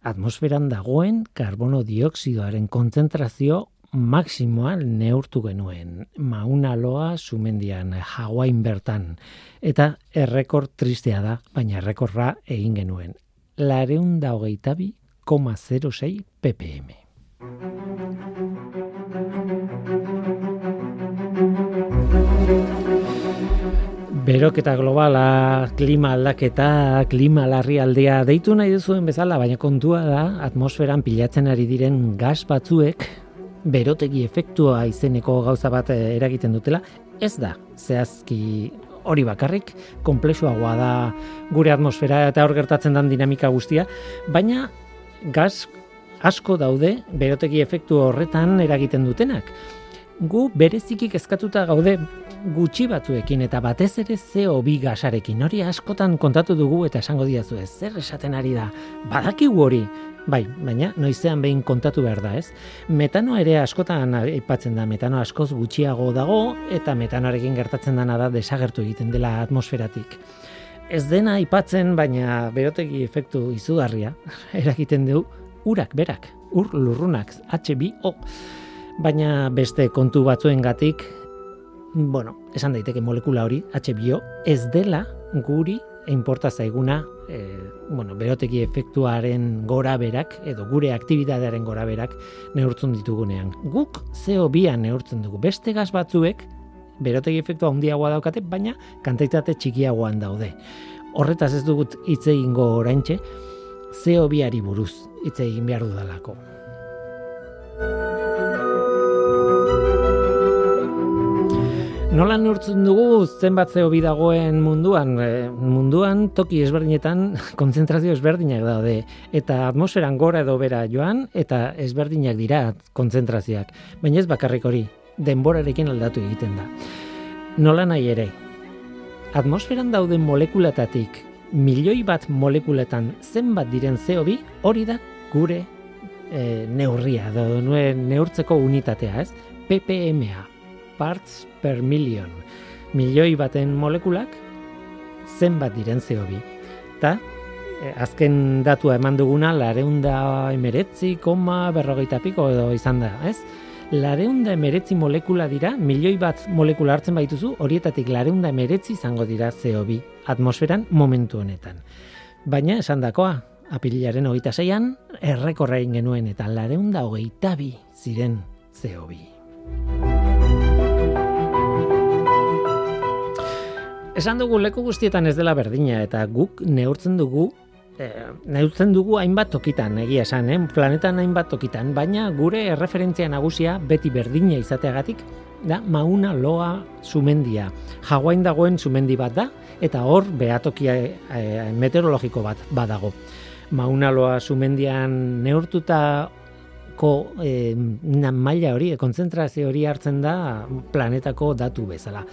Atmosferan dagoen karbono dioksidoaren kontzentrazio maksimoa neurtu genuen. Mauna loa sumendian, Hawain bertan. Eta errekor tristea da, baina errekorra egin genuen. Lareun da hogeita bi, 0,06 ppm. Beroketa globala, klima aldaketa, klima larri aldea deitu nahi duzuen bezala, baina kontua da atmosferan pilatzen ari diren gas batzuek berotegi efektua izeneko gauza bat eh, eragiten dutela, ez da zehazki hori bakarrik, komplexuagoa da gure atmosfera eta hor gertatzen den dinamika guztia, baina gas asko daude berotegi efektu horretan eragiten dutenak gu bereziki kezkatuta gaude gutxi batzuekin eta batez ere CO2 gasarekin. Hori askotan kontatu dugu eta esango diazu ez, zer esaten ari da. Badakigu hori. Bai, baina noizean behin kontatu behar da, ez? Metanoa ere askotan aipatzen da, metano askoz gutxiago dago eta metanoarekin gertatzen dana da desagertu egiten dela atmosferatik. Ez dena aipatzen, baina berotegi efektu izugarria eragiten du urak berak, ur lurrunak, H2O baina beste kontu batzuengatik bueno, esan daiteke molekula hori H2O ez dela guri inporta zaiguna e, bueno, beroteki efektuaren gora berak edo gure aktibitatearen gora berak neurtzen ditugunean. Guk CO2 neurtzen dugu. Beste gas batzuek berotegi efektua handiagoa daukate, baina kantitate txikiagoan daude. Horretaz ez dugut hitz egingo oraintxe, CO2ari buruz hitz egin behar dudalako. Nola neurtzen dugu zenbat zeo dagoen munduan? E, munduan toki ezberdinetan kontzentrazio ezberdinak daude eta atmosferan gora edo bera joan eta ezberdinak dira kontzentrazioak. Baina ez bakarrik hori, denborarekin aldatu egiten da. Nola nahi ere, atmosferan dauden molekulatatik milioi bat molekuletan zenbat diren zeo hori da gure e, neurria, da, neurtzeko unitatea, ez? PPMA, parts per million. Milioi baten molekulak zenbat diren CO2. Ta, eh, azken datua eman duguna, lareunda emeretzi, koma, berrogeita piko edo izan da, ez? Lareunda emeretzi molekula dira, milioi bat molekula hartzen baituzu, horietatik lareunda emeretzi izango dira CO2 atmosferan momentu honetan. Baina, esan dakoa, apililaren hogeita zeian, errekorra genuen eta lareunda hogeita bi ziren CO2. Esan dugu leku guztietan ez dela berdina eta guk neurtzen dugu e, neurtzen dugu hainbat tokitan, egia esan, eh? planetan hainbat tokitan, baina gure erreferentzia nagusia beti berdina izateagatik da Mauna Loa sumendia. Hawain dagoen sumendi bat da eta hor behatokia e, meteorologiko bat badago. Mauna Loa sumendian neurtuta ko e, maila hori, konzentrazio hori hartzen da planetako datu bezala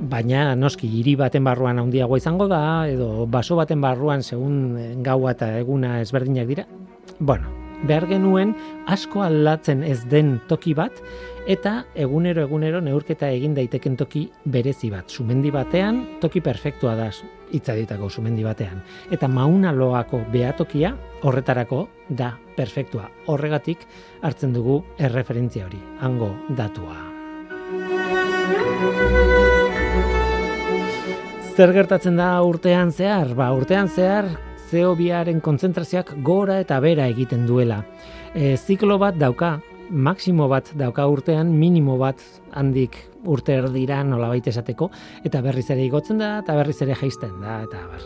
baina noski hiri baten barruan handiagoa izango da edo baso baten barruan segun gaua eta eguna ezberdinak dira. Bueno, behar genuen asko aldatzen ez den toki bat eta egunero egunero neurketa egin daiteken toki berezi bat. Sumendi batean toki perfektua da hitzaditako sumendi batean eta Mauna Loako behatokia horretarako da perfektua. Horregatik hartzen dugu erreferentzia hori, hango datua. Zer gertatzen da urtean zehar? Ba, urtean zehar CO2aren kontzentrazioak gora eta bera egiten duela. E, ziklo bat dauka, maksimo bat dauka urtean, minimo bat handik urte erdira nolabait esateko, eta berriz ere igotzen da, eta berriz ere jaisten da, eta ber.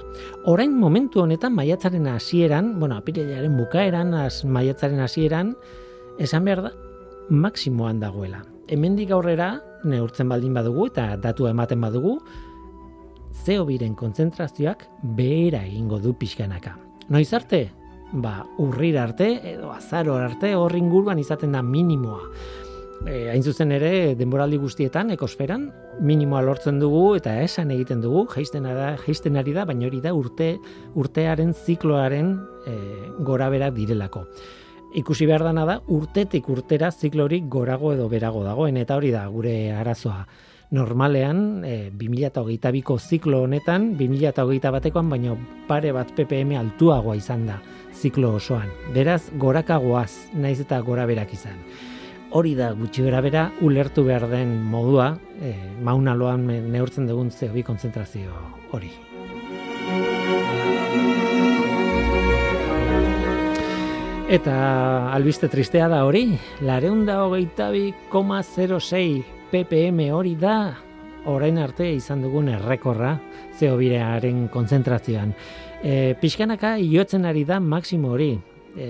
Orain momentu honetan, maiatzaren hasieran, bueno, apirilaren bukaeran, az maiatzaren hasieran, esan behar da, maksimoan dagoela. Hemendik aurrera, neurtzen baldin badugu, eta datu ematen badugu, zeo biren kontzentrazioak behera egingo du pixkanaka. Noiz arte? Ba, urrir arte edo azaro arte hor inguruan izaten da minimoa. E, hain zuzen ere, denboraldi guztietan, ekosferan, minimoa lortzen dugu eta esan egiten dugu, jaisten, da, jaisten ari da, baina hori da urte, urtearen zikloaren e, gora bera direlako. Ikusi behar dana da, urtetik urtera ziklorik gorago edo berago dagoen, eta hori da gure arazoa. Normalean, e, 2008ko ziklo honetan, 2008 batekoan, baino pare bat PPM altuagoa izan da ziklo osoan. Beraz, gorakagoaz, naiz eta gora berak izan. Hori da gutxi gara bera, ulertu behar den modua, e, maunaloan me- neurtzen dugun CO2 konzentrazio hori. Eta albiste tristea da hori, lareunda hogeita bi koma 06 ppm hori da, orain arte izan dugun errekorra CO2aren konzentrazioan. E, pixkanaka iotzen ari da maksimo hori. E,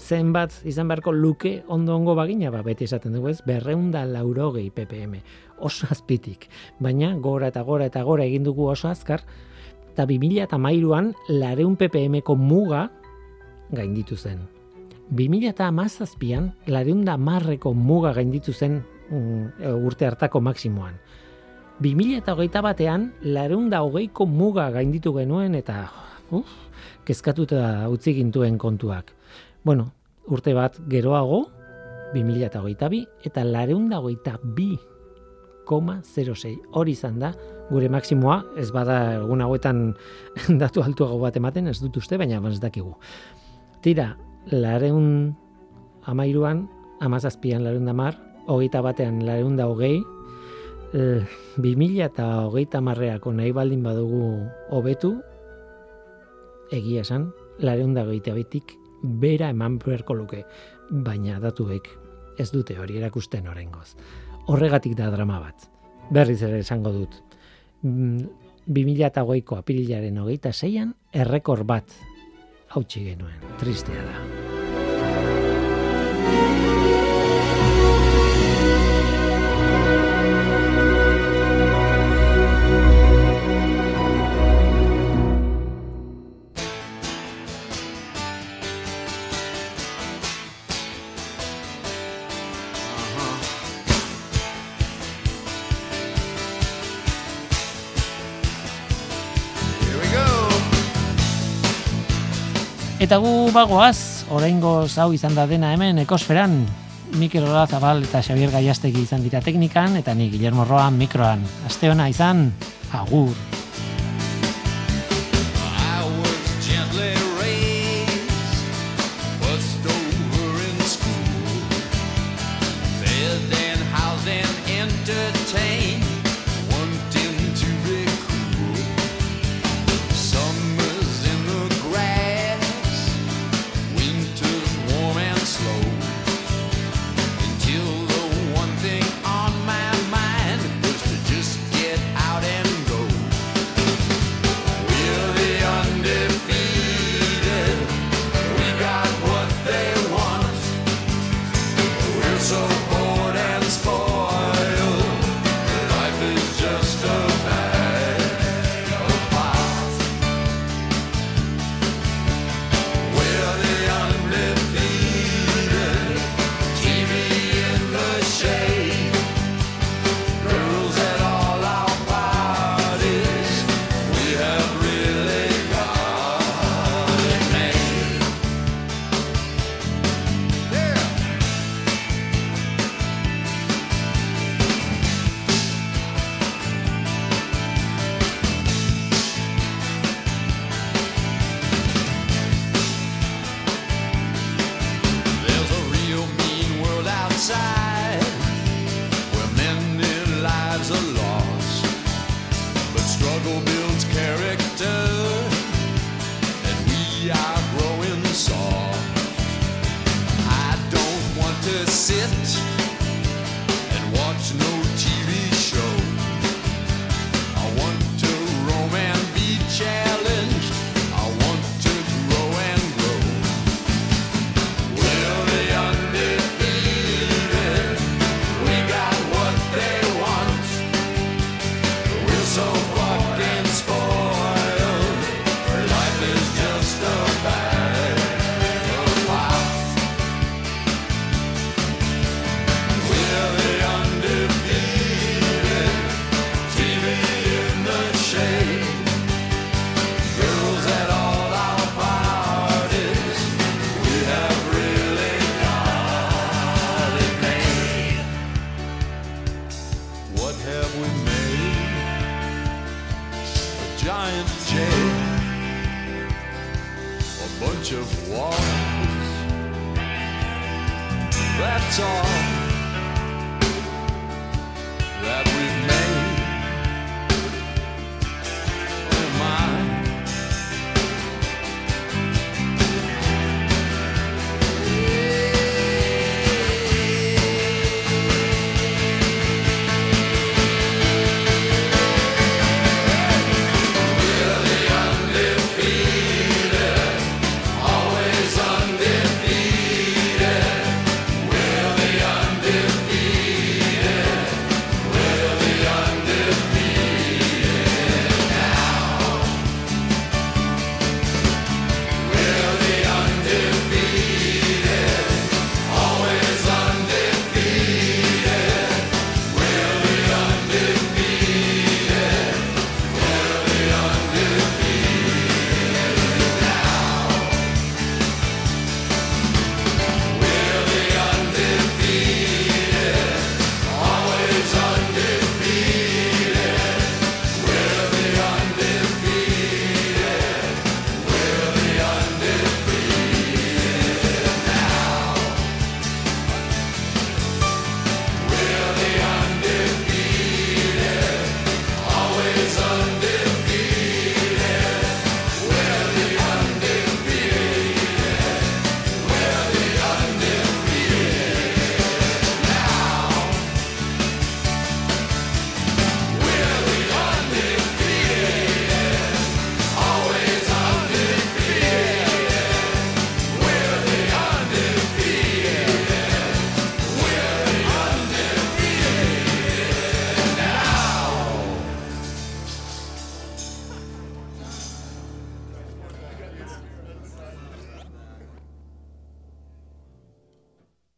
zenbat izan beharko luke ondo ongo bagina, ba, beti esaten dugu ez, berreunda laurogei ppm, oso azpitik. Baina gora eta gora eta gora egin dugu oso azkar, eta 2000 eta mairuan lareun ppmko muga gainditu zen. 2000 eta amazazpian, lareunda marreko muga gainditu zen urte hartako maksimoan. 2000 eta hogeita batean, lareunda hogeiko muga gainditu genuen eta uf, kezkatuta utzi gintuen kontuak. Bueno, urte bat geroago, 2000 eta lareunda hogeita bi koma 06. Hori izan da, gure maksimoa, ez bada egun hauetan datu altuago bat ematen, ez dut uste, baina ez dakigu. Tira, lareun amairuan, amazazpian lareun da mar, hogeita batean lareun da hogei, eh, 2000 eta hogeita marreako nahi baldin badugu hobetu, egia esan, lareun da hogeita betik, bera eman beharko luke, baina datuek ez dute hori erakusten oraingoz. Horregatik da drama bat. Berriz ere esango dut. Mm, 2008ko apirilaren hogeita zeian, errekor bat hautsi genuen. Tristea da. Eta gu bagoaz, oraingo hau izan da dena hemen ekosferan. Mikel Olazabal eta Xavier Gaiastegi izan dira teknikan, eta ni Guillermo Roa mikroan. Aste ona izan, agur.